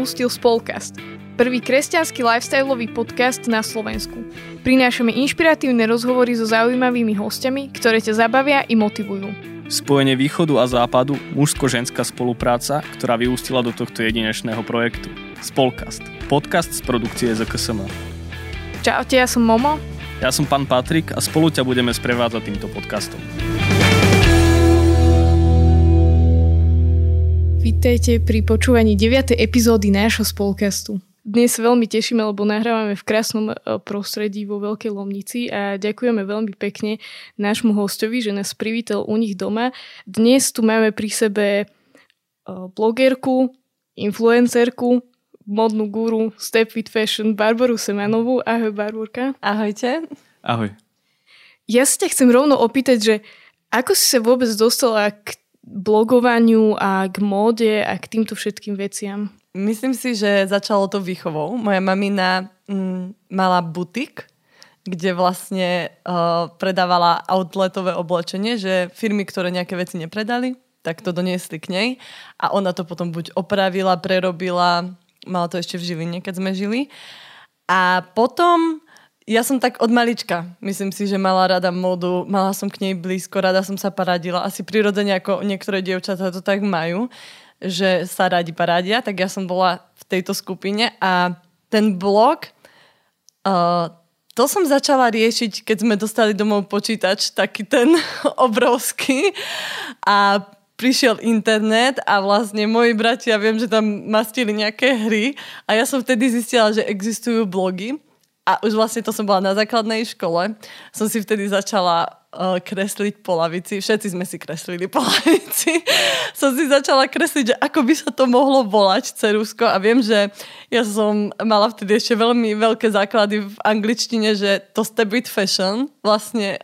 Práve si si pustil Spolcast, prvý kresťanský lifestyleový podcast na Slovensku. Prinášame inšpiratívne rozhovory so zaujímavými hostiami, ktoré ťa zabavia i motivujú. Spojenie východu a západu, mužsko-ženská spolupráca, ktorá vyústila do tohto jedinečného projektu. Spolkast. Podcast z produkcie ZKSM. Čaute, ja som Momo. Ja som pán Patrik a spolu ťa budeme sprevádzať týmto podcastom. Vítajte pri počúvaní 9. epizódy nášho spolkastu. Dnes sa veľmi tešíme, lebo nahrávame v krásnom e, prostredí vo Veľkej Lomnici a ďakujeme veľmi pekne nášmu hostovi, že nás privítal u nich doma. Dnes tu máme pri sebe e, blogerku, influencerku, modnú guru Step with Fashion Barbaru Semanovú. Ahoj Barborka. Ahojte. Ahoj. Ja sa ťa chcem rovno opýtať, že ako si sa vôbec dostala k blogovaniu a k móde a k týmto všetkým veciam? Myslím si, že začalo to výchovou. Moja mamina mm, mala butik, kde vlastne uh, predávala outletové oblečenie, že firmy, ktoré nejaké veci nepredali, tak to doniesli k nej a ona to potom buď opravila, prerobila, mala to ešte v Žiline, keď sme žili. A potom ja som tak od malička, myslím si, že mala rada módu, mala som k nej blízko, rada som sa paradila, asi prirodzene ako niektoré dievčatá to tak majú že sa radi paradia, tak ja som bola v tejto skupine a ten blog, uh, to som začala riešiť, keď sme dostali domov počítač, taký ten obrovský. A prišiel internet a vlastne moji bratia, viem, že tam mastili nejaké hry a ja som vtedy zistila, že existujú blogy a už vlastne to som bola na základnej škole. Som si vtedy začala uh, kresliť po lavici. Všetci sme si kreslili po lavici. som si začala kresliť, že ako by sa to mohlo volať cerusko a viem, že ja som mala vtedy ešte veľmi veľké základy v angličtine, že to step with fashion vlastne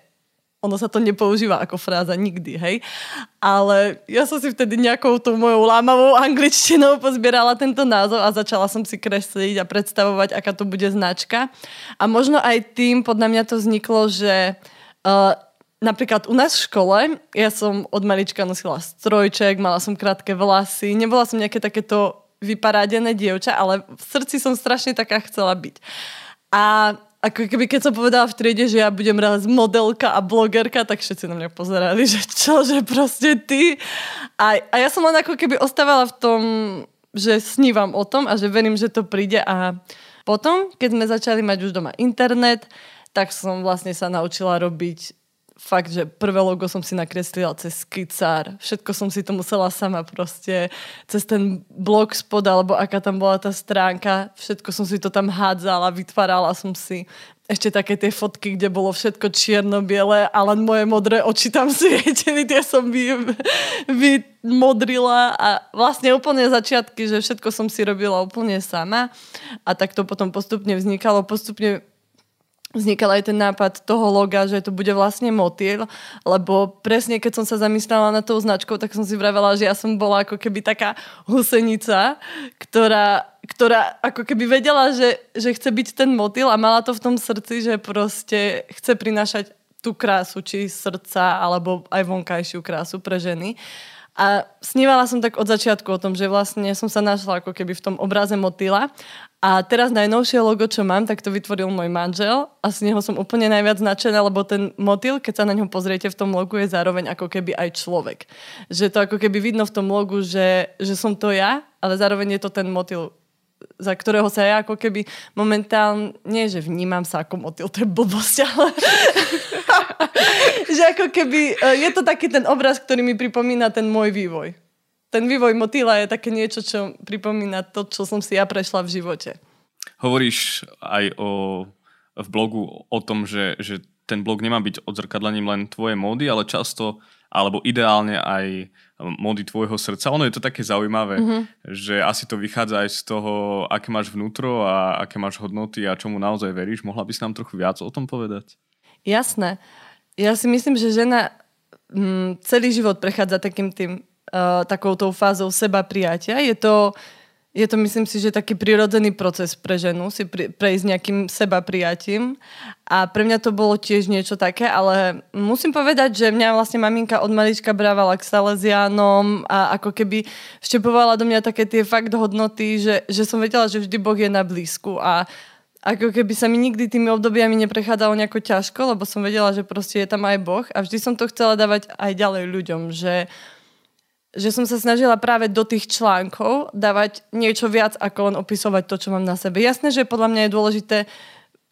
ono sa to nepoužíva ako fráza nikdy, hej. Ale ja som si vtedy nejakou tou mojou lámavou angličtinou pozbierala tento názov a začala som si kresliť a predstavovať, aká to bude značka. A možno aj tým podľa mňa to vzniklo, že uh, Napríklad u nás v škole, ja som od malička nosila strojček, mala som krátke vlasy, nebola som nejaké takéto vyparádené dievča, ale v srdci som strašne taká chcela byť. A ako keby keď som povedala v triede, že ja budem raz modelka a blogerka, tak všetci na mňa pozerali, že čo, že proste ty. A, a ja som len ako keby ostávala v tom, že snívam o tom a že verím, že to príde a potom, keď sme začali mať už doma internet, tak som vlastne sa naučila robiť fakt, že prvé logo som si nakreslila cez skicár. Všetko som si to musela sama proste cez ten blog spod, alebo aká tam bola tá stránka. Všetko som si to tam hádzala, vytvárala som si ešte také tie fotky, kde bolo všetko čierno-biele a len moje modré oči tam svietili, tie som vy, a vlastne úplne začiatky, že všetko som si robila úplne sama a tak to potom postupne vznikalo, postupne vznikal aj ten nápad toho loga, že to bude vlastne motýl, lebo presne keď som sa zamyslela na tou značkou, tak som si vravela, že ja som bola ako keby taká husenica, ktorá, ktorá ako keby vedela, že, že chce byť ten motýl a mala to v tom srdci, že proste chce prinášať tú krásu, či srdca, alebo aj vonkajšiu krásu pre ženy. A snívala som tak od začiatku o tom, že vlastne som sa našla ako keby v tom obraze motýla. A teraz najnovšie logo, čo mám, tak to vytvoril môj manžel a z neho som úplne najviac značená, lebo ten motýl, keď sa na ňo pozriete v tom logu, je zároveň ako keby aj človek. Že to ako keby vidno v tom logu, že, že som to ja, ale zároveň je to ten motýl za ktorého sa ja ako keby momentálne, nie že vnímam sa ako motýl, to je blbosť, ale že ako keby e, je to taký ten obraz, ktorý mi pripomína ten môj vývoj. Ten vývoj motýla je také niečo, čo pripomína to, čo som si ja prešla v živote. Hovoríš aj o, v blogu o tom, že, že ten blog nemá byť odzrkadlením len tvojej módy, ale často alebo ideálne aj módy tvojho srdca. Ono je to také zaujímavé, mm-hmm. že asi to vychádza aj z toho, aké máš vnútro a aké máš hodnoty a čomu naozaj veríš. Mohla by si nám trochu viac o tom povedať? Jasné. Ja si myslím, že žena m, mm, celý život prechádza takým tým, uh, fázou seba prijatia. Je to, je to myslím si, že taký prirodzený proces pre ženu si pri, prejsť nejakým seba prijatím a pre mňa to bolo tiež niečo také, ale musím povedať, že mňa vlastne maminka od malička brávala k Salesianom a ako keby vštepovala do mňa také tie fakt hodnoty, že, že som vedela, že vždy Boh je na blízku. A ako keby sa mi nikdy tými obdobiami neprechádzalo nejako ťažko, lebo som vedela, že proste je tam aj Boh. A vždy som to chcela dávať aj ďalej ľuďom, že že som sa snažila práve do tých článkov dávať niečo viac, ako len opisovať to, čo mám na sebe. Jasné, že podľa mňa je dôležité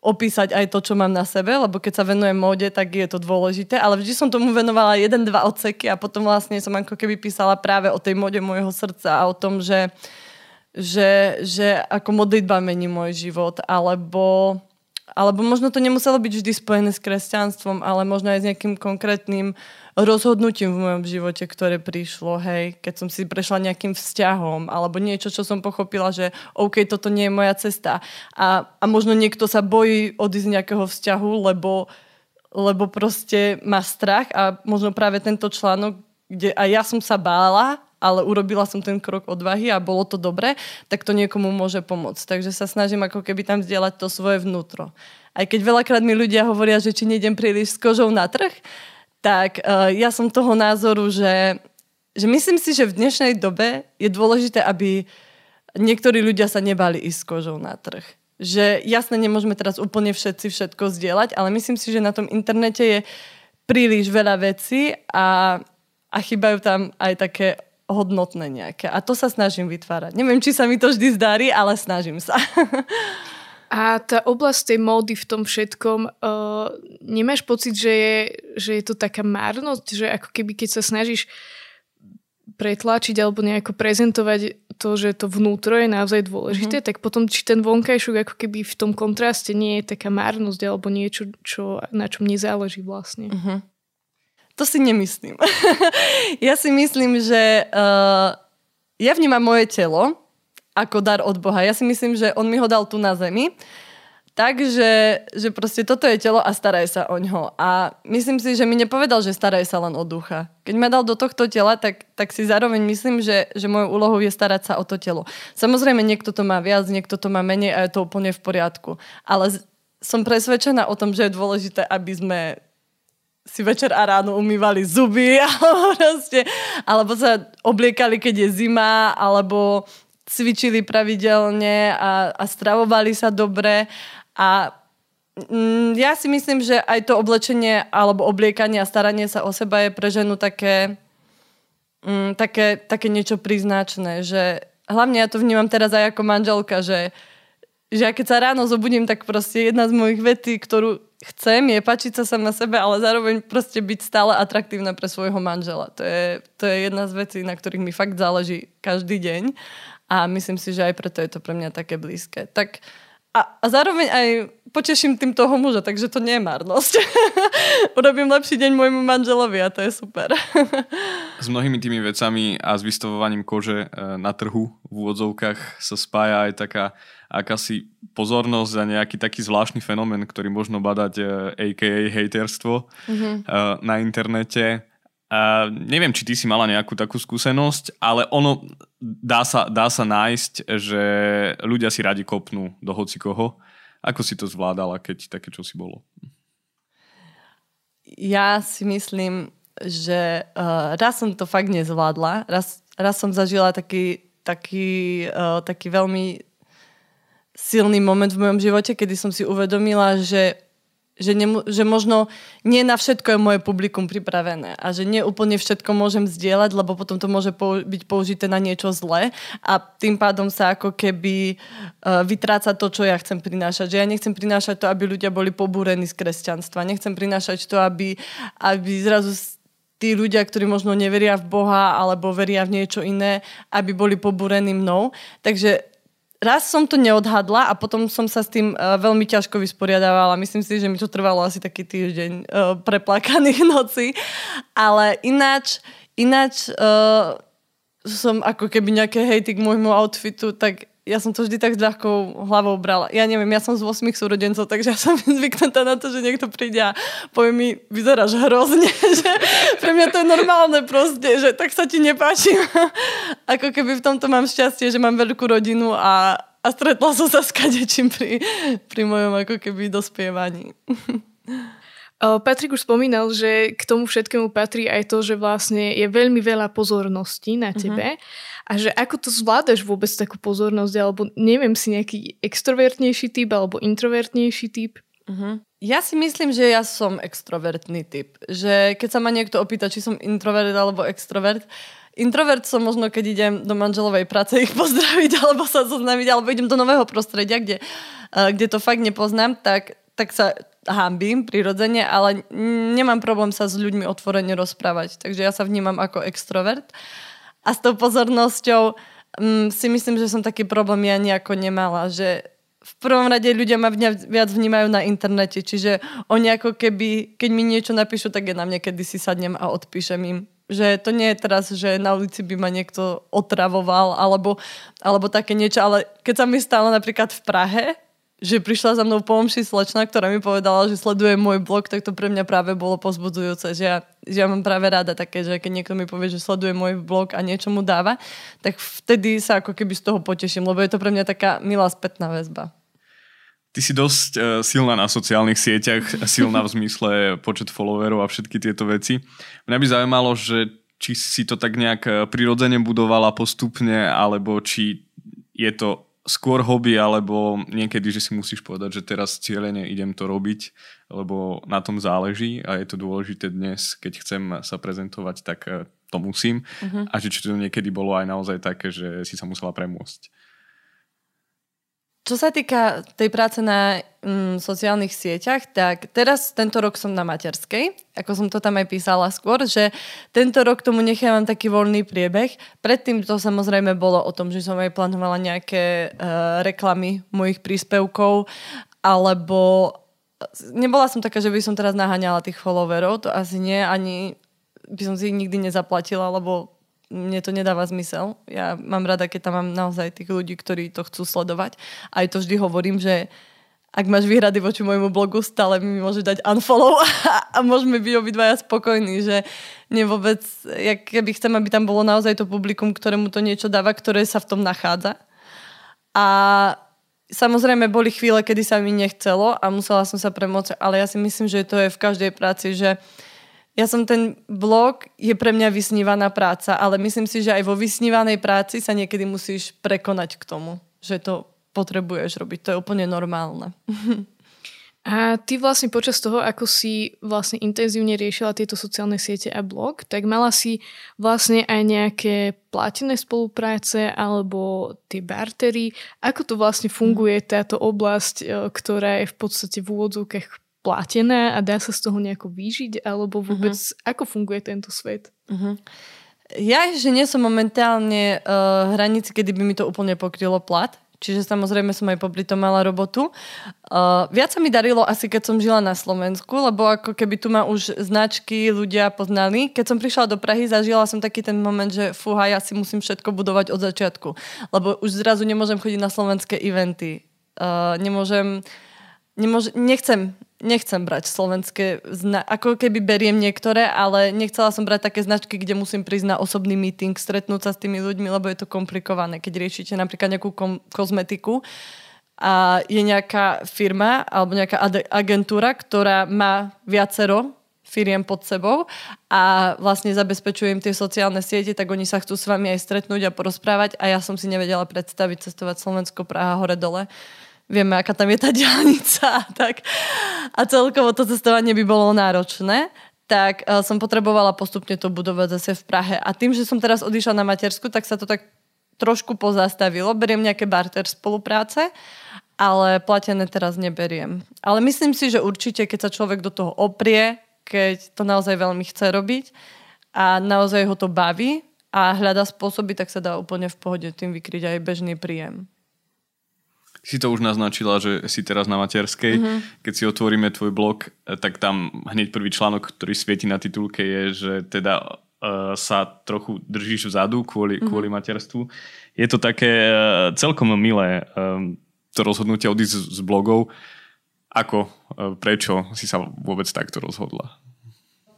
opísať aj to, čo mám na sebe, lebo keď sa venujem móde, tak je to dôležité, ale vždy som tomu venovala jeden, dva odseky a potom vlastne som ako keby písala práve o tej móde môjho srdca a o tom, že, že, že ako modlitba mení môj život, alebo alebo možno to nemuselo byť vždy spojené s kresťanstvom, ale možno aj s nejakým konkrétnym rozhodnutím v mojom živote, ktoré prišlo, hej, keď som si prešla nejakým vzťahom, alebo niečo, čo som pochopila, že OK, toto nie je moja cesta. A, a možno niekto sa bojí odísť z nejakého vzťahu, lebo, lebo proste má strach a možno práve tento článok, kde aj ja som sa bála, ale urobila som ten krok odvahy a bolo to dobre, tak to niekomu môže pomôcť. Takže sa snažím ako keby tam vzdielať to svoje vnútro. Aj keď veľakrát mi ľudia hovoria, že či nejdem príliš s kožou na trh, tak uh, ja som toho názoru, že, že myslím si, že v dnešnej dobe je dôležité, aby niektorí ľudia sa nebali ísť s kožou na trh. Že jasne nemôžeme teraz úplne všetci všetko zdieľať, ale myslím si, že na tom internete je príliš veľa vecí a, a chýbajú tam aj také hodnotné nejaké. A to sa snažím vytvárať. Neviem, či sa mi to vždy zdarí, ale snažím sa. A tá oblasť tej módy v tom všetkom, uh, nemáš pocit, že je, že je to taká márnosť, že ako keby keď sa snažíš pretlačiť alebo nejako prezentovať to, že to vnútro je naozaj dôležité, mm-hmm. tak potom či ten vonkajšok ako keby v tom kontraste nie je taká márnosť alebo niečo, čo, na čom nezáleží vlastne. Mm-hmm. To si nemyslím. ja si myslím, že uh, ja vnímam moje telo ako dar od Boha. Ja si myslím, že on mi ho dal tu na zemi. Takže že proste toto je telo a staraj sa o ňo. A myslím si, že mi nepovedal, že staraj sa len o ducha. Keď ma dal do tohto tela, tak, tak si zároveň myslím, že, že mojou úlohou je starať sa o to telo. Samozrejme, niekto to má viac, niekto to má menej a je to úplne v poriadku. Ale som presvedčená o tom, že je dôležité, aby sme si večer a ráno umývali zuby alebo, proste, alebo sa obliekali, keď je zima, alebo cvičili pravidelne a, a stravovali sa dobre. A mm, ja si myslím, že aj to oblečenie alebo obliekanie a staranie sa o seba je pre ženu také, mm, také, také niečo príznačné, že hlavne ja to vnímam teraz aj ako manželka, že, že ja keď sa ráno zobudím, tak proste jedna z mojich vetí, ktorú chcem, je pačiť sa sama sebe, ale zároveň proste byť stále atraktívna pre svojho manžela. To je, to je jedna z vecí, na ktorých mi fakt záleží každý deň a myslím si, že aj preto je to pre mňa také blízke. Tak a, a zároveň aj poteším tým toho muža, takže to nie je marnosť. Urobím lepší deň môjmu manželovi a to je super. s mnohými tými vecami a s vystavovaním kože e, na trhu v úvodzovkách sa spája aj taká akási pozornosť za nejaký taký zvláštny fenomén, ktorý možno badať aka e, haterstvo mm-hmm. na internete. A neviem, či ty si mala nejakú takú skúsenosť, ale ono dá sa, dá sa nájsť, že ľudia si radi kopnú do hoci koho. Ako si to zvládala, keď také čo si bolo? Ja si myslím, že uh, raz som to fakt nezvládla. Raz, raz som zažila taký, taký, uh, taký veľmi silný moment v mojom živote, kedy som si uvedomila, že, že, ne, že možno nie na všetko je moje publikum pripravené a že nie úplne všetko môžem zdieľať, lebo potom to môže pou, byť použité na niečo zlé a tým pádom sa ako keby uh, vytráca to, čo ja chcem prinášať. Že ja nechcem prinášať to, aby ľudia boli pobúrení z kresťanstva. Nechcem prinášať to, aby, aby zrazu tí ľudia, ktorí možno neveria v Boha alebo veria v niečo iné, aby boli pobúrení mnou. Takže raz som to neodhadla a potom som sa s tým uh, veľmi ťažko vysporiadávala. Myslím si, že mi to trvalo asi taký týždeň uh, preplakaných nocí. Ale ináč, ináč uh, som ako keby nejaké hejty k môjmu outfitu, tak ja som to vždy tak s ľahkou hlavou brala. Ja neviem, ja som z 8 súrodencov, takže ja som zvyknutá na to, že niekto príde a povie mi, vyzeráš hrozne, že pre mňa to je normálne proste, že tak sa ti nepáči. Ako keby v tomto mám šťastie, že mám veľkú rodinu a, a stretla som sa s kadečím pri, pri mojom ako keby dospievaní. Patrik už spomínal, že k tomu všetkému patrí aj to, že vlastne je veľmi veľa pozorností na mhm. tebe. Uh-huh. A že ako to zvládaš vôbec takú pozornosť, alebo neviem si nejaký extrovertnejší typ alebo introvertnejší typ? Uh-huh. Ja si myslím, že ja som extrovertný typ. Že keď sa ma niekto opýta, či som introvert alebo extrovert, Introvert som možno, keď idem do manželovej práce ich pozdraviť alebo sa zoznaviť, alebo idem do nového prostredia, kde, kde to fakt nepoznám, tak, tak sa hambím prirodzene, ale nemám problém sa s ľuďmi otvorene rozprávať. Takže ja sa vnímam ako extrovert. A s tou pozornosťou um, si myslím, že som taký problém ja nejako nemala, že v prvom rade ľudia ma viac vnímajú na internete, čiže oni ako keby, keď mi niečo napíšu, tak ja na mne kedy si sadnem a odpíšem im. Že to nie je teraz, že na ulici by ma niekto otravoval alebo, alebo také niečo, ale keď sa mi stalo napríklad v Prahe, že prišla za mnou pomši slečna, ktorá mi povedala, že sleduje môj blog, tak to pre mňa práve bolo pozbudzujúce, že ja, že ja mám práve rada také, že keď niekto mi povie, že sleduje môj blog a niečo mu dáva, tak vtedy sa ako keby z toho poteším, lebo je to pre mňa taká milá spätná väzba. Ty si dosť uh, silná na sociálnych sieťach, silná v zmysle počet followerov a všetky tieto veci. Mňa by zaujímalo, že či si to tak nejak e, prirodzene budovala postupne, alebo či je to skôr hobby, alebo niekedy, že si musíš povedať, že teraz cieľene idem to robiť, lebo na tom záleží a je to dôležité dnes, keď chcem sa prezentovať, tak eh, to musím. Uh-huh. A že či to niekedy bolo aj naozaj také, že si sa musela premôcť. Čo sa týka tej práce na mm, sociálnych sieťach, tak teraz tento rok som na materskej, ako som to tam aj písala skôr, že tento rok tomu nechávam taký voľný priebeh. Predtým to samozrejme bolo o tom, že som aj plánovala nejaké uh, reklamy mojich príspevkov, alebo nebola som taká, že by som teraz naháňala tých followerov, to asi nie, ani by som si ich nikdy nezaplatila, lebo mne to nedáva zmysel. Ja mám rada, keď tam mám naozaj tých ľudí, ktorí to chcú sledovať. Aj to vždy hovorím, že ak máš výhrady voči môjmu blogu, stále mi môže dať unfollow a, a môžeme byť obidvaja spokojní, že nie vôbec, keby chcem, aby tam bolo naozaj to publikum, ktorému to niečo dáva, ktoré sa v tom nachádza. A samozrejme boli chvíle, kedy sa mi nechcelo a musela som sa premôcť, ale ja si myslím, že to je v každej práci, že uh, ja som ten blog, je pre mňa vysnívaná práca, ale myslím si, že aj vo vysnívanej práci sa niekedy musíš prekonať k tomu, že to potrebuješ robiť. To je úplne normálne. A ty vlastne počas toho, ako si vlastne intenzívne riešila tieto sociálne siete a blog, tak mala si vlastne aj nejaké platené spolupráce alebo tie bartery. Ako to vlastne funguje táto oblasť, e, ktorá je v podstate v úvodzovkách platené a dá sa z toho nejako vyžiť, alebo vôbec uh-huh. ako funguje tento svet? Uh-huh. Ja, že nie som momentálne uh, hranici, kedy by mi to úplne pokrylo plat, čiže samozrejme som aj popri tom mala robotu. Uh, viac sa mi darilo asi, keď som žila na Slovensku, lebo ako keby tu ma už značky ľudia poznali. Keď som prišla do Prahy, zažila som taký ten moment, že fúha, ja si musím všetko budovať od začiatku, lebo už zrazu nemôžem chodiť na slovenské eventy. Uh, nemôžem, nemôžem, nechcem nechcem brať slovenské, zna- ako keby beriem niektoré, ale nechcela som brať také značky, kde musím prísť na osobný meeting, stretnúť sa s tými ľuďmi, lebo je to komplikované. Keď riešite napríklad nejakú kom- kozmetiku a je nejaká firma alebo nejaká ad- agentúra, ktorá má viacero firiem pod sebou a vlastne zabezpečujem tie sociálne siete, tak oni sa chcú s vami aj stretnúť a porozprávať a ja som si nevedela predstaviť cestovať Slovensko, Praha, hore, dole vieme, aká tam je tá diálnica tak. a celkovo to cestovanie by bolo náročné, tak uh, som potrebovala postupne to budovať zase v Prahe. A tým, že som teraz odišla na matersku, tak sa to tak trošku pozastavilo. Beriem nejaké barter spolupráce, ale platené teraz neberiem. Ale myslím si, že určite, keď sa človek do toho oprie, keď to naozaj veľmi chce robiť a naozaj ho to baví a hľada spôsoby, tak sa dá úplne v pohode tým vykryť aj bežný príjem si to už naznačila, že si teraz na materskej. Mm-hmm. Keď si otvoríme tvoj blog, tak tam hneď prvý článok, ktorý svieti na titulke je, že teda uh, sa trochu držíš vzadu kvôli, mm-hmm. kvôli materstvu. Je to také uh, celkom milé um, to rozhodnutie odísť z blogov. Ako, prečo si sa vôbec takto rozhodla?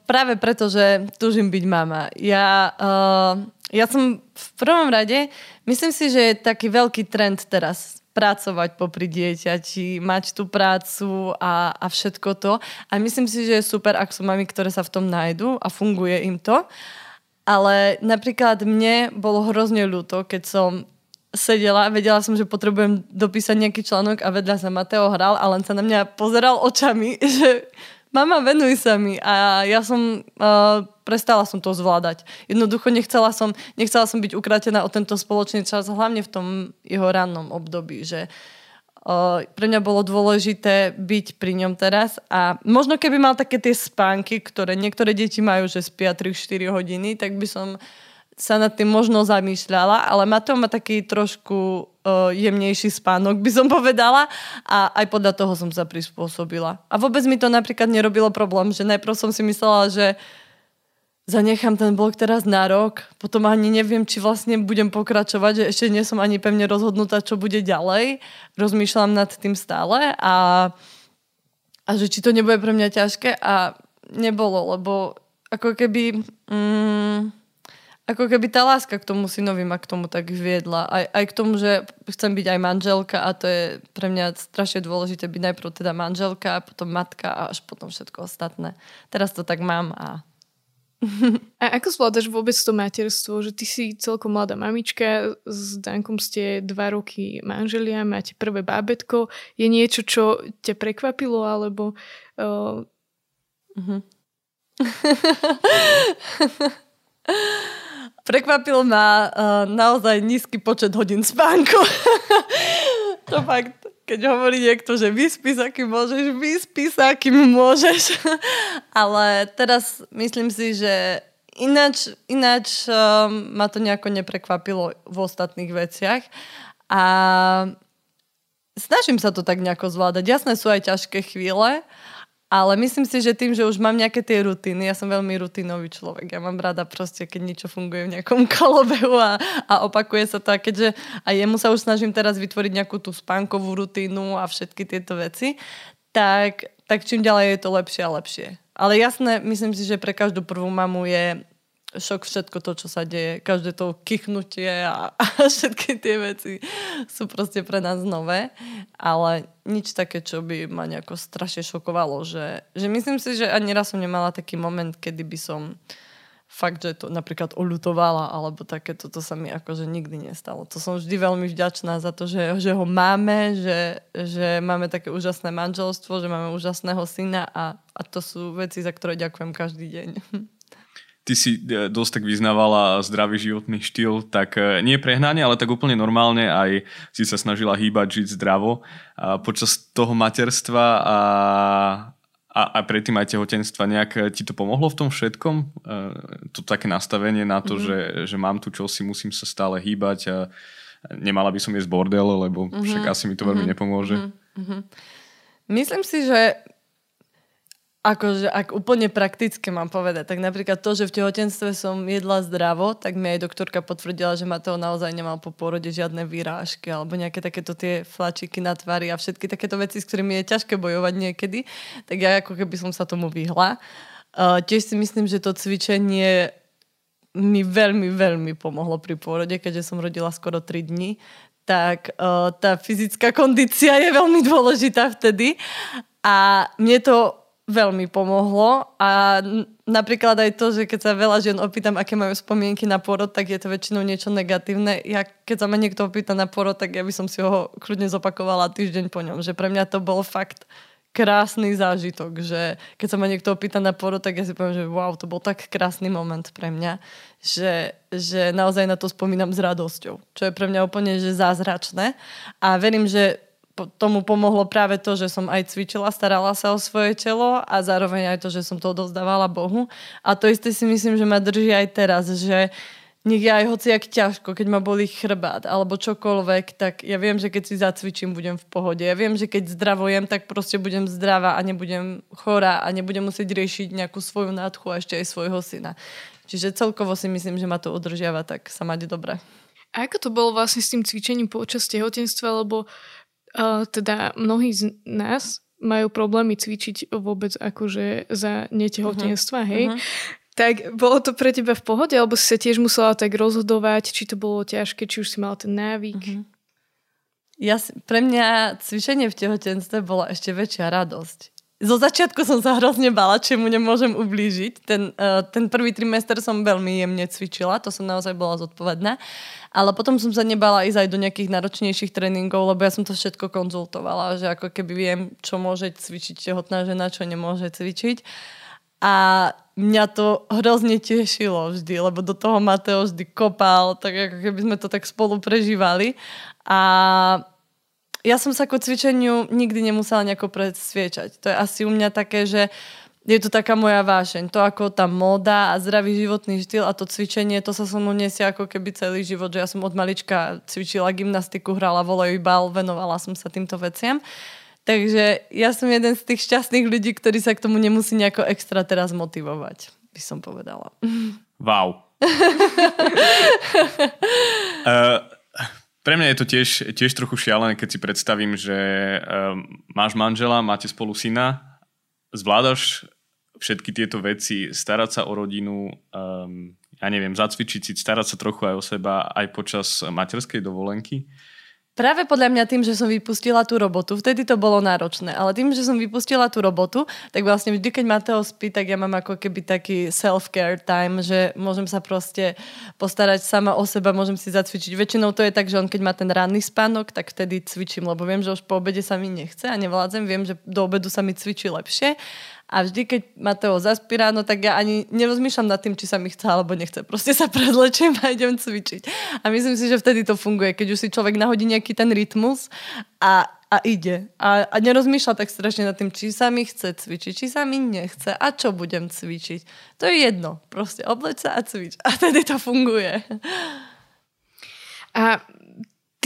Práve preto, že tužím byť mama. Ja, uh, ja som v prvom rade, myslím si, že je taký veľký trend teraz pracovať popri dieťati, mať tú prácu a, a všetko to. A myslím si, že je super, ak sú mami, ktoré sa v tom nájdu a funguje im to. Ale napríklad mne bolo hrozne ľúto, keď som sedela, vedela som, že potrebujem dopísať nejaký článok a vedľa sa Mateo hral a len sa na mňa pozeral očami, že mama, venuj sa mi. A ja som, uh, prestala som to zvládať. Jednoducho nechcela som, nechcela som byť ukratená o tento spoločný čas, hlavne v tom jeho rannom období, že uh, pre mňa bolo dôležité byť pri ňom teraz a možno keby mal také tie spánky, ktoré niektoré deti majú, že spia 3-4 hodiny, tak by som sa nad tým možno zamýšľala, ale Mateo má taký trošku uh, jemnejší spánok, by som povedala a aj podľa toho som sa prispôsobila. A vôbec mi to napríklad nerobilo problém, že najprv som si myslela, že zanechám ten blog teraz na rok, potom ani neviem, či vlastne budem pokračovať, že ešte nie som ani pevne rozhodnutá, čo bude ďalej. Rozmýšľam nad tým stále a, a že či to nebude pre mňa ťažké a nebolo, lebo ako keby... Mm, ako keby tá láska k tomu synovi ma k tomu tak viedla. Aj, aj k tomu, že chcem byť aj manželka a to je pre mňa strašne dôležité byť najprv teda manželka, potom matka a až potom všetko ostatné. Teraz to tak mám a... A ako zvládaš vôbec to materstvo? Že ty si celkom mladá mamička, s Dankom ste dva roky manželia, máte prvé bábetko. Je niečo, čo ťa prekvapilo, alebo... Uh... Uh-huh. Prekvapil ma uh, naozaj nízky počet hodín spánku. to fakt, keď hovorí niekto, že vyspí sa, kým môžeš, vyspí sa, kým môžeš. Ale teraz myslím si, že ináč, ináč um, ma to nejako neprekvapilo v ostatných veciach. A snažím sa to tak nejako zvládať. Jasné sú aj ťažké chvíle, ale myslím si, že tým, že už mám nejaké tie rutiny, ja som veľmi rutinový človek. Ja mám rada proste, keď niečo funguje v nejakom kolobehu a, a opakuje sa to. A keďže aj jemu sa už snažím teraz vytvoriť nejakú tú spánkovú rutínu a všetky tieto veci, tak, tak čím ďalej je to lepšie a lepšie. Ale jasné, myslím si, že pre každú prvú mamu je šok všetko to, čo sa deje. Každé to kichnutie a, a všetky tie veci sú proste pre nás nové. Ale nič také, čo by ma nejako strašne šokovalo. Že, že myslím si, že ani raz som nemala taký moment, kedy by som fakt, že to napríklad olutovala alebo také, toto sa mi akože nikdy nestalo. To som vždy veľmi vďačná za to, že, že ho máme, že, že máme také úžasné manželstvo, že máme úžasného syna a, a to sú veci, za ktoré ďakujem každý deň. ty si e, dosť tak vyznávala zdravý životný štýl, tak e, nie prehnanie, ale tak úplne normálne aj si sa snažila hýbať, žiť zdravo. A počas toho materstva a, a, a predtým aj tehotenstva nejak e, ti to pomohlo v tom všetkom? To také nastavenie na to, mm-hmm. že, že mám tu čosi, musím sa stále hýbať a nemala by som jesť bordel, lebo mm-hmm. však asi mi to veľmi mm-hmm. nepomôže. Mm-hmm. Myslím si, že Akože, ak úplne prakticky mám povedať, tak napríklad to, že v tehotenstve som jedla zdravo, tak mi aj doktorka potvrdila, že Mateo naozaj nemal po pôrode žiadne výrážky alebo nejaké takéto tie flačiky na tvári a všetky takéto veci, s ktorými je ťažké bojovať niekedy, tak ja ako keby som sa tomu vyhla. Uh, tiež si myslím, že to cvičenie mi veľmi, veľmi pomohlo pri pôrode, keďže som rodila skoro 3 dní, tak uh, tá fyzická kondícia je veľmi dôležitá vtedy. A mne to veľmi pomohlo a napríklad aj to, že keď sa veľa žien opýtam, aké majú spomienky na porod, tak je to väčšinou niečo negatívne. Ja, keď sa ma niekto opýta na porod, tak ja by som si ho kľudne zopakovala týždeň po ňom. Že pre mňa to bol fakt krásny zážitok, že keď sa ma niekto opýta na porod, tak ja si poviem, že wow, to bol tak krásny moment pre mňa, že, že naozaj na to spomínam s radosťou, čo je pre mňa úplne že zázračné. A verím, že tomu pomohlo práve to, že som aj cvičila, starala sa o svoje telo a zároveň aj to, že som to odozdávala Bohu. A to isté si myslím, že ma drží aj teraz, že nech je aj hociak ťažko, keď ma boli chrbát alebo čokoľvek, tak ja viem, že keď si zacvičím, budem v pohode. Ja viem, že keď zdravujem, tak proste budem zdravá a nebudem chorá a nebudem musieť riešiť nejakú svoju nádchu a ešte aj svojho syna. Čiže celkovo si myslím, že ma to udržiava tak sa mať dobre. A ako to bolo vlastne s tým cvičením počas tehotenstva, lebo teda mnohí z nás majú problémy cvičiť vôbec akože za netehotenstva, uh-huh. hej? Uh-huh. Tak bolo to pre teba v pohode, alebo si sa tiež musela tak rozhodovať, či to bolo ťažké, či už si mala ten návyk? Uh-huh. Ja, pre mňa cvičenie v tehotenstve bola ešte väčšia radosť zo začiatku som sa hrozne bala, či mu nemôžem ublížiť. Ten, uh, ten prvý trimester som veľmi jemne cvičila, to som naozaj bola zodpovedná. Ale potom som sa nebala ísť aj do nejakých náročnejších tréningov, lebo ja som to všetko konzultovala, že ako keby viem, čo môže cvičiť tehotná žena, čo nemôže cvičiť. A mňa to hrozne tešilo vždy, lebo do toho Mateo vždy kopal, tak ako keby sme to tak spolu prežívali. A ja som sa ku cvičeniu nikdy nemusela nejako presviečať. To je asi u mňa také, že je to taká moja vášeň. To ako tá móda a zdravý životný štýl a to cvičenie, to sa so mnou nesie ako keby celý život, že ja som od malička cvičila gymnastiku, hrala volejbal, venovala som sa týmto veciam. Takže ja som jeden z tých šťastných ľudí, ktorí sa k tomu nemusí nejako extra teraz motivovať, by som povedala. Wow. uh, Pre mňa je to tiež, tiež trochu šialené, keď si predstavím, že um, máš manžela, máte spolu syna, zvládaš všetky tieto veci, starať sa o rodinu, um, ja neviem, zacvičiť si, starať sa trochu aj o seba aj počas materskej dovolenky. Práve podľa mňa tým, že som vypustila tú robotu, vtedy to bolo náročné, ale tým, že som vypustila tú robotu, tak vlastne vždy, keď Mateo spí, tak ja mám ako keby taký self-care time, že môžem sa proste postarať sama o seba, môžem si zacvičiť. Väčšinou to je tak, že on keď má ten ranný spánok, tak vtedy cvičím, lebo viem, že už po obede sa mi nechce a nevládzem, viem, že do obedu sa mi cvičí lepšie a vždy, keď Mateo zaspí ráno, tak ja ani nerozmýšľam nad tým, či sa mi chce alebo nechce. Proste sa prezlečiem a idem cvičiť. A myslím si, že vtedy to funguje, keď už si človek nahodí nejaký ten rytmus a, a ide. A, a nerozmýšľa tak strašne nad tým, či sa mi chce cvičiť, či sa mi nechce a čo budem cvičiť. To je jedno. Proste obleč sa a cvič. A vtedy to funguje. A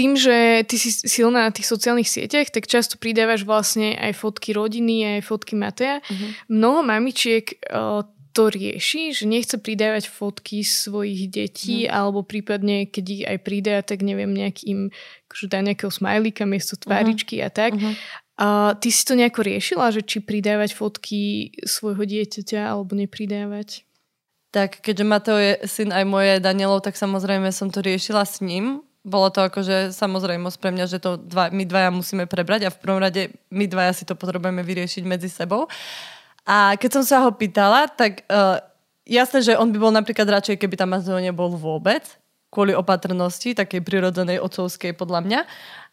tým, že ty si silná na tých sociálnych sieťach, tak často pridávaš vlastne aj fotky rodiny, aj fotky Matea. Uh-huh. Mnoho mamičiek uh, to rieši, že nechce pridávať fotky svojich detí, uh-huh. alebo prípadne, keď ich aj pridá, tak neviem, nejakým, akože dá nejakého smajlíka miesto tváričky uh-huh. a tak. Uh-huh. A ty si to nejako riešila, že či pridávať fotky svojho dieťaťa alebo nepridávať? Tak keďže Mateo je syn aj moje Danielov, tak samozrejme som to riešila s ním bolo to akože samozrejmosť pre mňa, že to dva, my dvaja musíme prebrať a v prvom rade my dvaja si to potrebujeme vyriešiť medzi sebou. A keď som sa ho pýtala, tak uh, jasné, že on by bol napríklad radšej, keby tam Mazeo nebol vôbec, kvôli opatrnosti, takej prirodzenej otcovskej podľa mňa.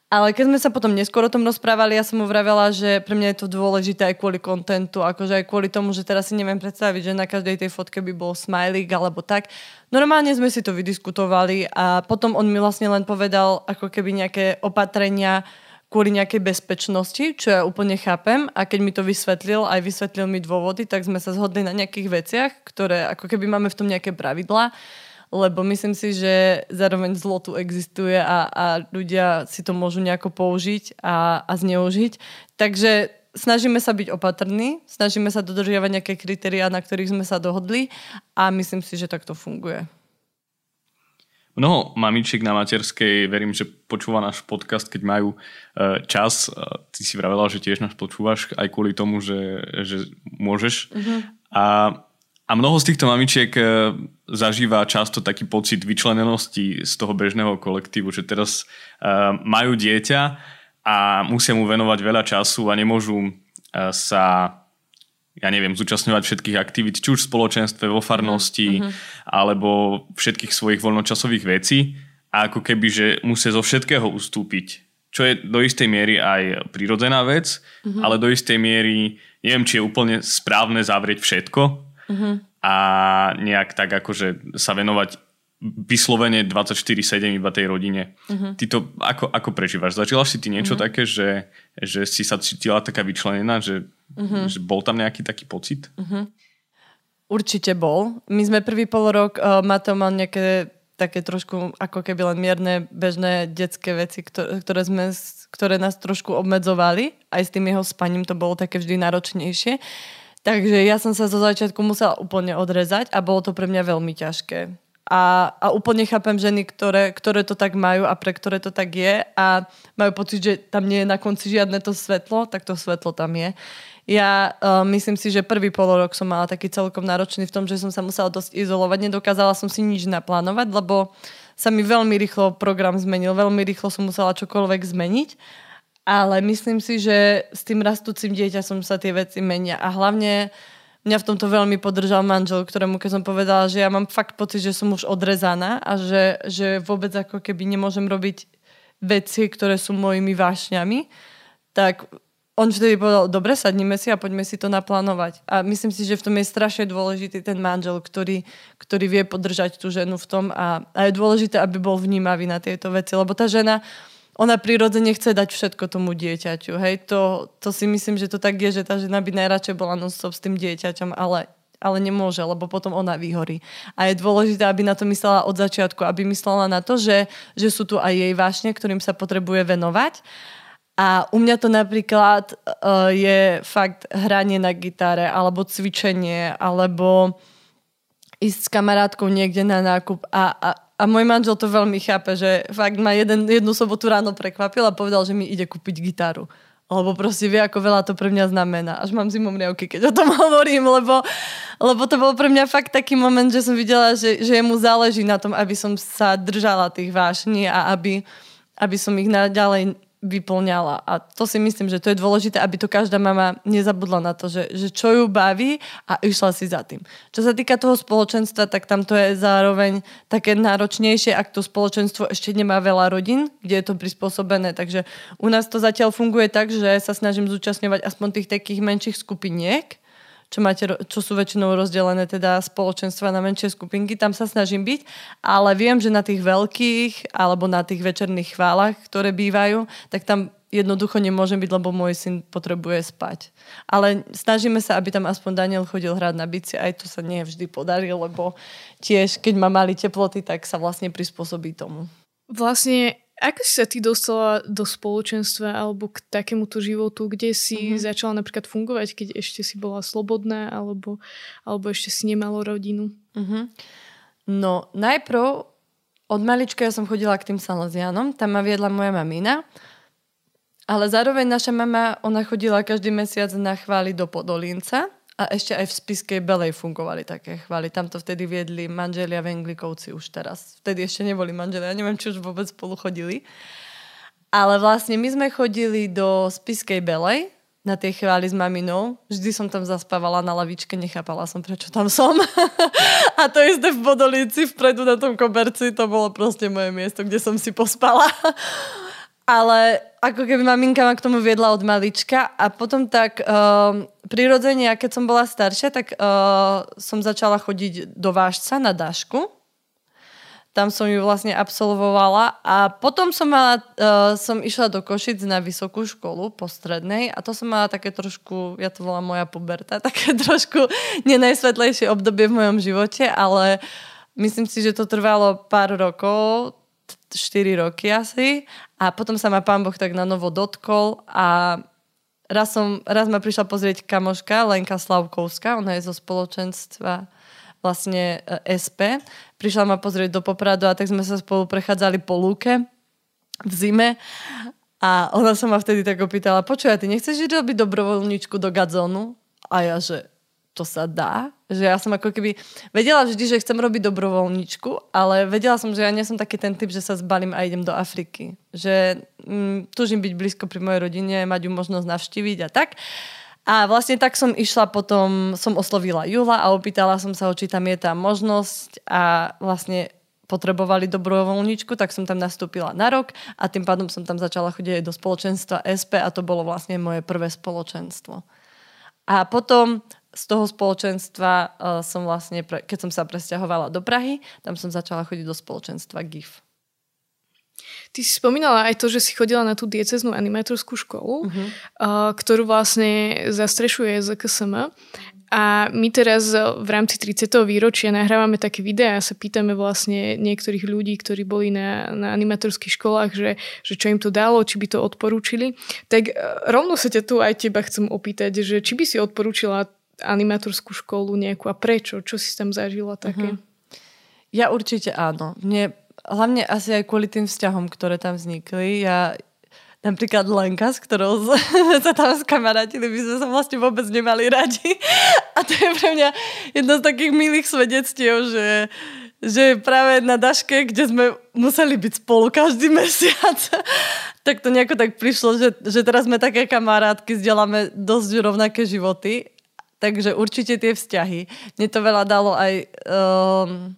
Ale keď sme sa potom neskôr o tom rozprávali, ja som mu vravela, že pre mňa je to dôležité aj kvôli kontentu, akože aj kvôli tomu, že teraz si neviem predstaviť, že na každej tej fotke by bol smajlík alebo tak. Normálne sme si to vydiskutovali a potom on mi vlastne len povedal ako keby nejaké opatrenia kvôli nejakej bezpečnosti, čo ja úplne chápem a keď mi to vysvetlil, aj vysvetlil mi dôvody, tak sme sa zhodli na nejakých veciach, ktoré ako keby máme v tom nejaké pravidlá lebo myslím si, že zároveň zlo tu existuje a, a ľudia si to môžu nejako použiť a, a zneužiť. Takže snažíme sa byť opatrní, snažíme sa dodržiavať nejaké kritériá, na ktorých sme sa dohodli a myslím si, že tak to funguje. Mnoho mamičiek na materskej, verím, že počúva náš podcast, keď majú e, čas. Ty si vravela, že tiež nás počúvaš aj kvôli tomu, že, že môžeš. Uh-huh. A a mnoho z týchto mamičiek e, zažíva často taký pocit vyčlenenosti z toho bežného kolektívu, že teraz uh, majú dieťa a musia mu venovať veľa času a nemôžu uh, sa ja neviem, zúčastňovať všetkých aktivít, či už v spoločenstve, vo farnosti, uh-huh. alebo všetkých svojich voľnočasových vecí a ako keby, že musia zo všetkého ustúpiť. Čo je do istej miery aj prirodzená vec, uh-huh. ale do istej miery neviem, či je úplne správne zavrieť všetko, uh-huh. a nejak tak akože sa venovať vyslovene 24-7 iba tej rodine. Uh-huh. Ty to ako, ako prežívaš? Zažila si ty niečo uh-huh. také, že, že si sa cítila taká vyčlenená, že, uh-huh. že bol tam nejaký taký pocit? Uh-huh. Určite bol. My sme prvý pol rok, uh, Mateo mal nejaké také trošku ako keby len mierne bežné detské veci, ktoré, ktoré, sme, ktoré nás trošku obmedzovali. Aj s tým jeho spaním to bolo také vždy náročnejšie. Takže ja som sa zo začiatku musela úplne odrezať a bolo to pre mňa veľmi ťažké. A, a úplne chápem ženy, ktoré, ktoré to tak majú a pre ktoré to tak je a majú pocit, že tam nie je na konci žiadne to svetlo, tak to svetlo tam je. Ja uh, myslím si, že prvý polorok som mala taký celkom náročný v tom, že som sa musela dosť izolovať. Nedokázala som si nič naplánovať, lebo sa mi veľmi rýchlo program zmenil. Veľmi rýchlo som musela čokoľvek zmeniť. Ale myslím si, že s tým rastúcim dieťaťom sa tie veci menia. A hlavne mňa v tomto veľmi podržal manžel, ktorému keď som povedala, že ja mám fakt pocit, že som už odrezaná a že, že vôbec ako keby nemôžem robiť veci, ktoré sú mojimi vášňami, tak on vtedy povedal, dobre, sadnime si a poďme si to naplánovať. A myslím si, že v tom je strašne dôležitý ten manžel, ktorý, ktorý vie podržať tú ženu v tom a, a je dôležité, aby bol vnímavý na tieto veci, lebo tá žena, ona prirodzene chce dať všetko tomu dieťaťu. Hej? To, to si myslím, že to tak je, že tá žena by najradšej bola non s tým dieťaťom, ale ale nemôže, lebo potom ona vyhorí. A je dôležité, aby na to myslela od začiatku, aby myslela na to, že, že sú tu aj jej vášne, ktorým sa potrebuje venovať a u mňa to napríklad uh, je fakt hranie na gitare, alebo cvičenie, alebo ísť s kamarátkou niekde na nákup. A, a, a môj manžel to veľmi chápe, že fakt ma jeden, jednu sobotu ráno prekvapil a povedal, že mi ide kúpiť gitaru. Lebo proste vie, ako veľa to pre mňa znamená. Až mám zimomriavky, keď o tom hovorím, lebo, lebo to bol pre mňa fakt taký moment, že som videla, že, že mu záleží na tom, aby som sa držala tých vášní a aby, aby som ich naďalej vyplňala. A to si myslím, že to je dôležité, aby to každá mama nezabudla na to, že, že čo ju baví a išla si za tým. Čo sa týka toho spoločenstva, tak tam to je zároveň také náročnejšie, ak to spoločenstvo ešte nemá veľa rodín, kde je to prispôsobené. Takže u nás to zatiaľ funguje tak, že sa snažím zúčastňovať aspoň tých takých menších skupiniek, čo, máte, čo sú väčšinou rozdelené teda spoločenstva na menšie skupinky, tam sa snažím byť, ale viem, že na tých veľkých alebo na tých večerných chválach, ktoré bývajú, tak tam jednoducho nemôžem byť, lebo môj syn potrebuje spať. Ale snažíme sa, aby tam aspoň Daniel chodil hrať na bici, aj to sa nie vždy podarí, lebo tiež, keď má mali teploty, tak sa vlastne prispôsobí tomu. Vlastne ako si sa ty dostala do spoločenstva alebo k takémuto životu, kde si mm-hmm. začala napríklad fungovať, keď ešte si bola slobodná alebo, alebo ešte si nemalo rodinu? Mm-hmm. No, najprv od malička ja som chodila k tým Salesianom, tam ma viedla moja mamina, ale zároveň naša mama, ona chodila každý mesiac na chváli do Podolínca a ešte aj v Spiskej Belej fungovali také chvály. Tam to vtedy viedli manželia Venglikovci už teraz. Vtedy ešte neboli manželia, neviem, či už vôbec spolu chodili. Ale vlastne my sme chodili do Spiskej Belej na tie chvály s maminou. Vždy som tam zaspávala na lavičke, nechápala som, prečo tam som. a to isté v Bodolíci, vpredu na tom koberci, to bolo proste moje miesto, kde som si pospala. Ale ako keby maminka ma k tomu viedla od malička a potom tak uh, prirodzene, keď som bola staršia, tak uh, som začala chodiť do vážca na dášku. Tam som ju vlastne absolvovala a potom som, mala, uh, som išla do Košic na vysokú školu po strednej a to som mala také trošku, ja to volám moja puberta, také trošku nenajsvetlejšie obdobie v mojom živote, ale myslím si, že to trvalo pár rokov, 4 roky asi a potom sa ma pán Boh tak na novo dotkol a raz, som, raz ma prišla pozrieť kamoška Lenka Slavkovská, ona je zo spoločenstva vlastne e, SP. Prišla ma pozrieť do Popradu a tak sme sa spolu prechádzali po lúke v zime a ona sa ma vtedy tak opýtala, počuj, ty nechceš ísť robiť dobrovoľničku do Gazonu? A ja, že to sa dá. Že ja som ako keby vedela vždy, že chcem robiť dobrovoľničku, ale vedela som, že ja nie som taký ten typ, že sa zbalím a idem do Afriky. Že mm, túžim byť blízko pri mojej rodine, mať ju možnosť navštíviť a tak. A vlastne tak som išla potom, som oslovila Jula a opýtala som sa, či tam je tá možnosť a vlastne potrebovali dobrovoľničku, tak som tam nastúpila na rok a tým pádom som tam začala chodiť aj do spoločenstva SP a to bolo vlastne moje prvé spoločenstvo. A potom z toho spoločenstva uh, som vlastne, pre, keď som sa presťahovala do Prahy, tam som začala chodiť do spoločenstva GIF. Ty si spomínala aj to, že si chodila na tú dieceznú animátorskú školu, uh-huh. uh, ktorú vlastne zastrešuje ZKSM. A my teraz v rámci 30. výročia nahrávame také videá a sa pýtame vlastne niektorých ľudí, ktorí boli na, na animatorských školách, že, že čo im to dalo, či by to odporúčili. Tak rovno sa ťa tu aj teba chcem opýtať, že či by si odporúčila animatorskú školu nejakú a prečo? Čo si tam zažila také? Uh-huh. Ja určite áno. Mne, hlavne asi aj kvôli tým vzťahom, ktoré tam vznikli. Ja, napríklad Lenka, s ktorou sa tam skamarátili, my sme sa vlastne vôbec nemali radi. A to je pre mňa jedno z takých milých svedectiev, že, že práve na Daške, kde sme museli byť spolu každý mesiac, tak to nejako tak prišlo, že, že teraz sme také kamarátky, zdieľame dosť rovnaké životy. Takže určite tie vzťahy. Mne to veľa dalo aj um,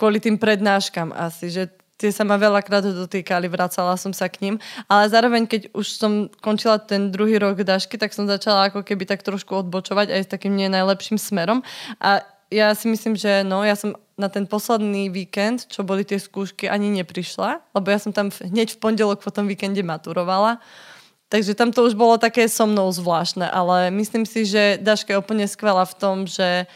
kvôli tým prednáškam asi, že tie sa ma veľakrát dotýkali, vracala som sa k ním, ale zároveň, keď už som končila ten druhý rok dašky, tak som začala ako keby tak trošku odbočovať aj s takým nie najlepším smerom a ja si myslím, že no, ja som na ten posledný víkend, čo boli tie skúšky, ani neprišla, lebo ja som tam hneď v pondelok po tom víkende maturovala. Takže tam to už bolo také so mnou zvláštne, ale myslím si, že Daška je úplne skvelá v tom, že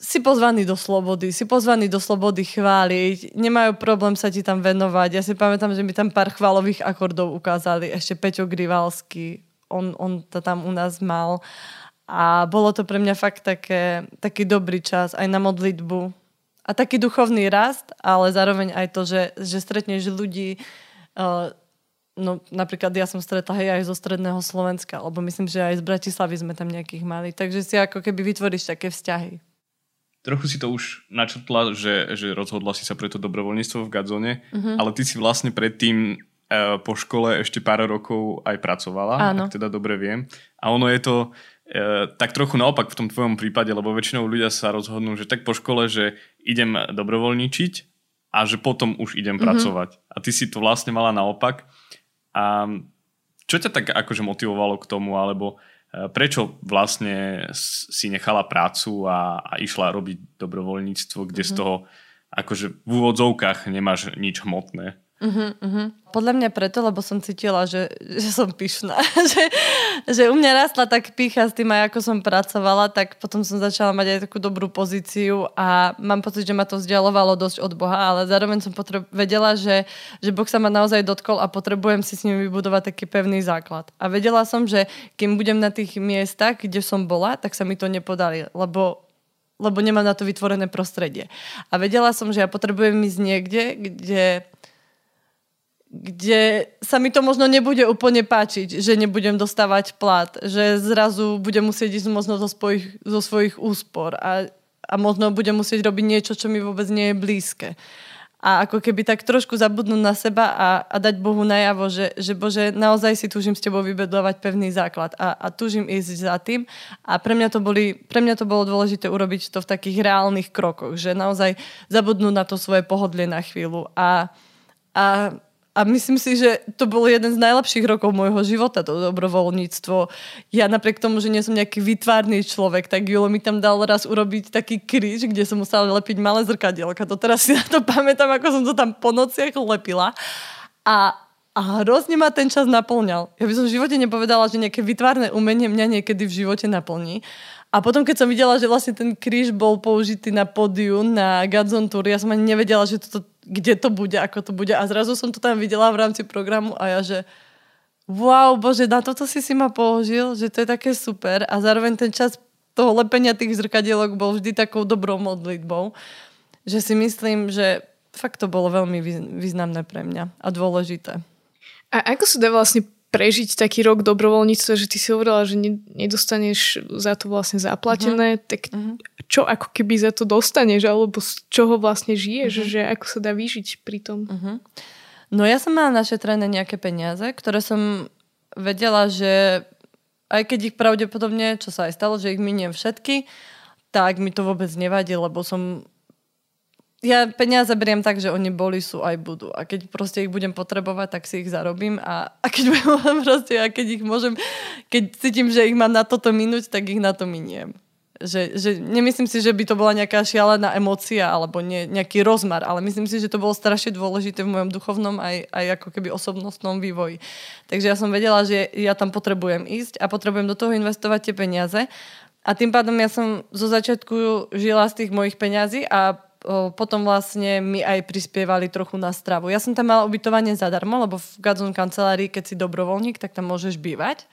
si pozvaný do slobody, si pozvaný do slobody chváliť, nemajú problém sa ti tam venovať. Ja si pamätám, že mi tam pár chválových akordov ukázali, ešte Peťo Grivalsky, on, on to tam u nás mal. A bolo to pre mňa fakt také, taký dobrý čas aj na modlitbu. A taký duchovný rast, ale zároveň aj to, že, že stretneš ľudí, uh, no napríklad ja som stretla hej aj zo stredného Slovenska, lebo myslím, že aj z Bratislavy sme tam nejakých mali. Takže si ako keby vytvoríš také vzťahy. Trochu si to už načrtla, že, že rozhodla si sa pre to dobrovoľníctvo v Gadzone, uh-huh. ale ty si vlastne predtým uh, po škole ešte pár rokov aj pracovala, Áno. ak teda dobre viem. A ono je to uh, tak trochu naopak v tom tvojom prípade, lebo väčšinou ľudia sa rozhodnú, že tak po škole, že idem dobrovoľničiť a že potom už idem uh-huh. pracovať. A ty si to vlastne mala naopak. A čo ťa tak akože motivovalo k tomu, alebo Eh, prečo vlastne si nechala prácu a, a išla robiť dobrovoľníctvo, kde mm-hmm. z mhm. toho akože v úvodzovkách nemáš nič hmotné? Uh-huh, uh-huh. Podľa mňa preto, lebo som cítila, že, že som pyšná. že, že u mňa rastla tak pícha s tým, aj ako som pracovala, tak potom som začala mať aj takú dobrú pozíciu a mám pocit, že ma to vzdialovalo dosť od Boha, ale zároveň som potreb- vedela, že, že Boh sa ma naozaj dotkol a potrebujem si s ním vybudovať taký pevný základ. A vedela som, že kým budem na tých miestach, kde som bola, tak sa mi to nepodali, lebo lebo nemám na to vytvorené prostredie. A vedela som, že ja potrebujem ísť niekde, kde kde sa mi to možno nebude úplne páčiť, že nebudem dostávať plat, že zrazu budem musieť ísť možno zo svojich, zo svojich úspor a, a možno budem musieť robiť niečo, čo mi vôbec nie je blízke. A ako keby tak trošku zabudnúť na seba a, a dať Bohu najavo, že, že Bože, naozaj si túžim s Tebou vybudovať pevný základ a, a túžim ísť za tým. A pre mňa, to boli, pre mňa to bolo dôležité urobiť to v takých reálnych krokoch, že naozaj zabudnúť na to svoje pohodlie na chvíľu a, a a myslím si, že to bol jeden z najlepších rokov môjho života, to dobrovoľníctvo. Ja napriek tomu, že nie som nejaký vytvárny človek, tak Julo mi tam dal raz urobiť taký kríž, kde som musela lepiť malé zrkadielka. To teraz si na to pamätám, ako som to tam po nociach lepila. A, a hrozne ma ten čas naplňal. Ja by som v živote nepovedala, že nejaké vytvárne umenie mňa niekedy v živote naplní. A potom, keď som videla, že vlastne ten kríž bol použitý na pódiu, na Godzone Tour, ja som ani nevedela, že toto, kde to bude, ako to bude. A zrazu som to tam videla v rámci programu a ja, že wow, bože, na toto si si ma použil, že to je také super. A zároveň ten čas toho lepenia tých zrkadielok bol vždy takou dobrou modlitbou, že si myslím, že fakt to bolo veľmi významné pre mňa a dôležité. A ako sa dá vlastne prežiť taký rok dobrovoľníctva, že ty si hovorila, že nedostaneš za to vlastne zaplatené, uh-huh. tak uh-huh. čo ako keby za to dostaneš, alebo z čoho vlastne žiješ, uh-huh. že ako sa dá vyžiť pri tom? Uh-huh. No ja som mala našetrené nejaké peniaze, ktoré som vedela, že aj keď ich pravdepodobne, čo sa aj stalo, že ich miniem všetky, tak mi to vôbec nevadí, lebo som ja peniaze beriem tak, že oni boli, sú aj budú. A keď proste ich budem potrebovať, tak si ich zarobím. A, a keď budem proste, a keď ich môžem, keď cítim, že ich mám na toto minúť, tak ich na to miniem. Že, že nemyslím si, že by to bola nejaká šialená emócia alebo nie, nejaký rozmar, ale myslím si, že to bolo strašne dôležité v mojom duchovnom aj, aj ako keby osobnostnom vývoji. Takže ja som vedela, že ja tam potrebujem ísť a potrebujem do toho investovať tie peniaze. A tým pádom ja som zo začiatku žila z tých mojich peňazí a potom vlastne mi aj prispievali trochu na stravu. Ja som tam mala ubytovanie zadarmo, lebo v Gadzon kancelárii, keď si dobrovoľník, tak tam môžeš bývať.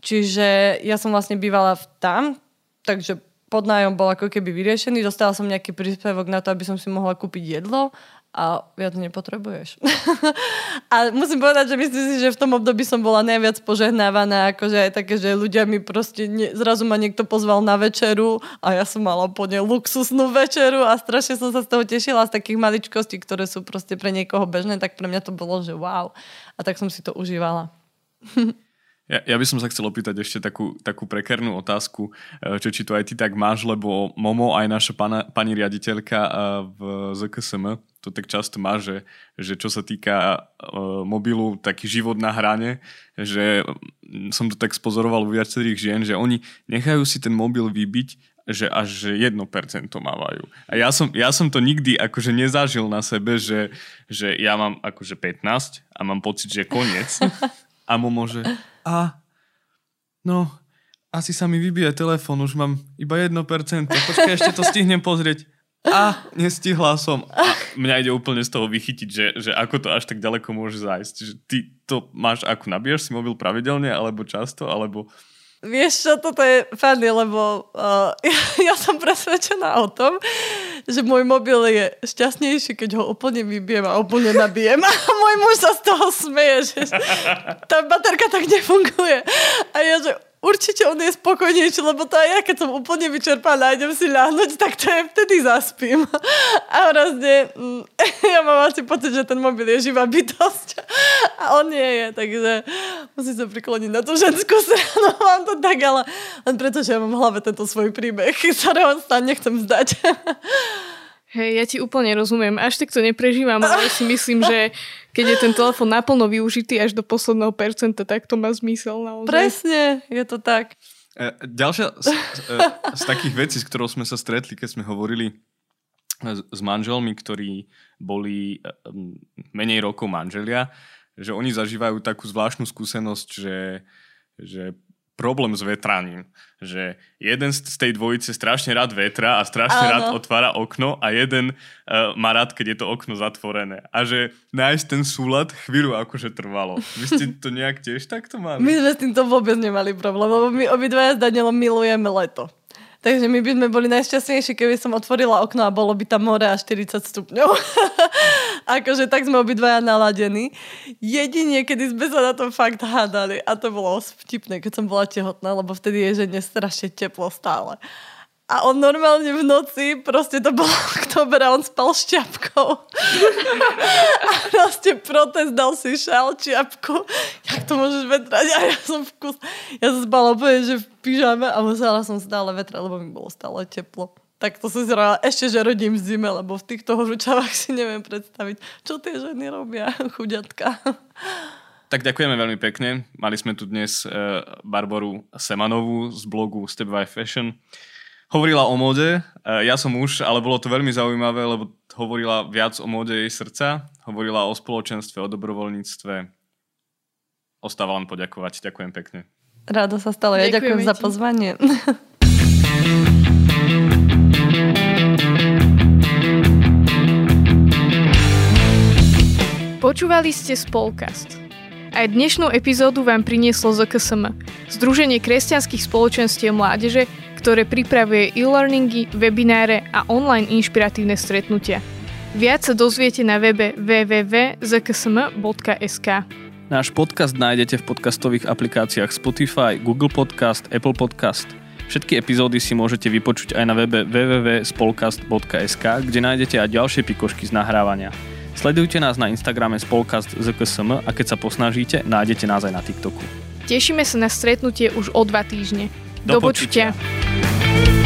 Čiže ja som vlastne bývala v tam, takže podnájom bol ako keby vyriešený, dostala som nejaký príspevok na to, aby som si mohla kúpiť jedlo a viac nepotrebuješ. a musím povedať, že myslím si, že v tom období som bola najviac požehnávaná, akože aj také, že ľudia mi proste, ne, zrazu ma niekto pozval na večeru a ja som mala úplne luxusnú večeru a strašne som sa z toho tešila z takých maličkostí, ktoré sú proste pre niekoho bežné, tak pre mňa to bolo, že wow. A tak som si to užívala. Ja, ja by som sa chcel opýtať ešte takú, takú prekernú otázku, e, čo či to aj ty tak máš, lebo Momo, aj naša pana, pani riaditeľka e, v ZKSM, to tak často má, že, že čo sa týka uh, mobilu, taký život na hrane, že som to tak spozoroval u viacerých žien, že oni nechajú si ten mobil vybiť, že až 1% mávajú. A ja som, ja som to nikdy akože nezažil na sebe, že, že ja mám akože 15 a mám pocit, že koniec. A Momo, že a no, asi sa mi vybije telefón, už mám iba 1%, počkaj, ešte to stihnem pozrieť. A nestihla som. A mňa ide úplne z toho vychytiť, že, že ako to až tak ďaleko môže zájsť. Že ty to máš, ako nabíjaš si mobil pravidelne, alebo často, alebo... Vieš čo, toto je funny, lebo uh, ja, ja som presvedčená o tom, že môj mobil je šťastnejší, keď ho úplne vybijem a úplne nabijem. A môj muž sa z toho smeje, že tá baterka tak nefunguje. A ja, že určite on je spokojnejší, lebo to aj ja, keď som úplne vyčerpaná a idem si ľahnuť, tak to je vtedy zaspím. A hrozne, mm, ja mám asi pocit, že ten mobil je živá bytosť a on nie je, takže musím sa prikloniť na tú ženskú stranu, mám to tak, ale len preto, že ja mám v hlave tento svoj príbeh, ktorého sa nechcem vzdať. Hej, ja ti úplne rozumiem. Až tak to neprežívam, ale si myslím, že keď je ten telefon naplno využitý až do posledného percenta, tak to má zmysel naozaj. Presne, je to tak. E, ďalšia z, z, e, z takých vecí, s ktorou sme sa stretli, keď sme hovorili s manželmi, ktorí boli e, menej rokov manželia, že oni zažívajú takú zvláštnu skúsenosť, že, že problém s vetraním. Že jeden z tej dvojice strašne rád vetra a strašne Áno. rád otvára okno a jeden uh, má rád, keď je to okno zatvorené. A že nájsť ten súlad chvíľu akože trvalo. Vy ste to nejak tiež takto mali? My sme s týmto vôbec nemali problém, lebo my obidvaja s Danielom milujeme leto. Takže my by sme boli najšťastnejší, keby som otvorila okno a bolo by tam more a 40 stupňov. akože tak sme obidvaja naladení. Jedine, kedy sme sa na tom fakt hádali a to bolo vtipné, keď som bola tehotná, lebo vtedy je žene strašne teplo stále. A on normálne v noci, proste to bolo oktober a on spal s čiapkou. a proste protest dal si šal, čiapku. Jak to môžeš vetrať? A ja som v kus... Ja som spala úplne, že v pyžame a musela som stále vetrať, lebo mi bolo stále teplo. Tak to som si zrala, ešte, že rodím v zime, lebo v týchto horúčavách si neviem predstaviť, čo tie ženy robia, chuďatka. Tak ďakujeme veľmi pekne. Mali sme tu dnes uh, Barboru Semanovú z blogu Step by Fashion. Hovorila o móde, ja som muž, ale bolo to veľmi zaujímavé, lebo hovorila viac o móde jej srdca, hovorila o spoločenstve, o dobrovoľníctve. Ostáva len poďakovať. Ďakujem pekne. Rado sa stalo. Ja ďakujem za pozvanie. Počúvali ste Spolkast. Aj dnešnú epizódu vám prinieslo ZKSM, Združenie kresťanských spoločenstiev mládeže, ktoré pripravuje e-learningy, webináre a online inšpiratívne stretnutia. Viac sa dozviete na webe www.zksm.sk. Náš podcast nájdete v podcastových aplikáciách Spotify, Google Podcast, Apple Podcast. Všetky epizódy si môžete vypočuť aj na webe www.spolcast.sk, kde nájdete aj ďalšie pikošky z nahrávania. Sledujte nás na Instagrame spolkast ZKSM a keď sa posnažíte, nájdete nás aj na TikToku. Tešíme sa na stretnutie už o dva týždne. Do, Do počutia. počutia. Thank you.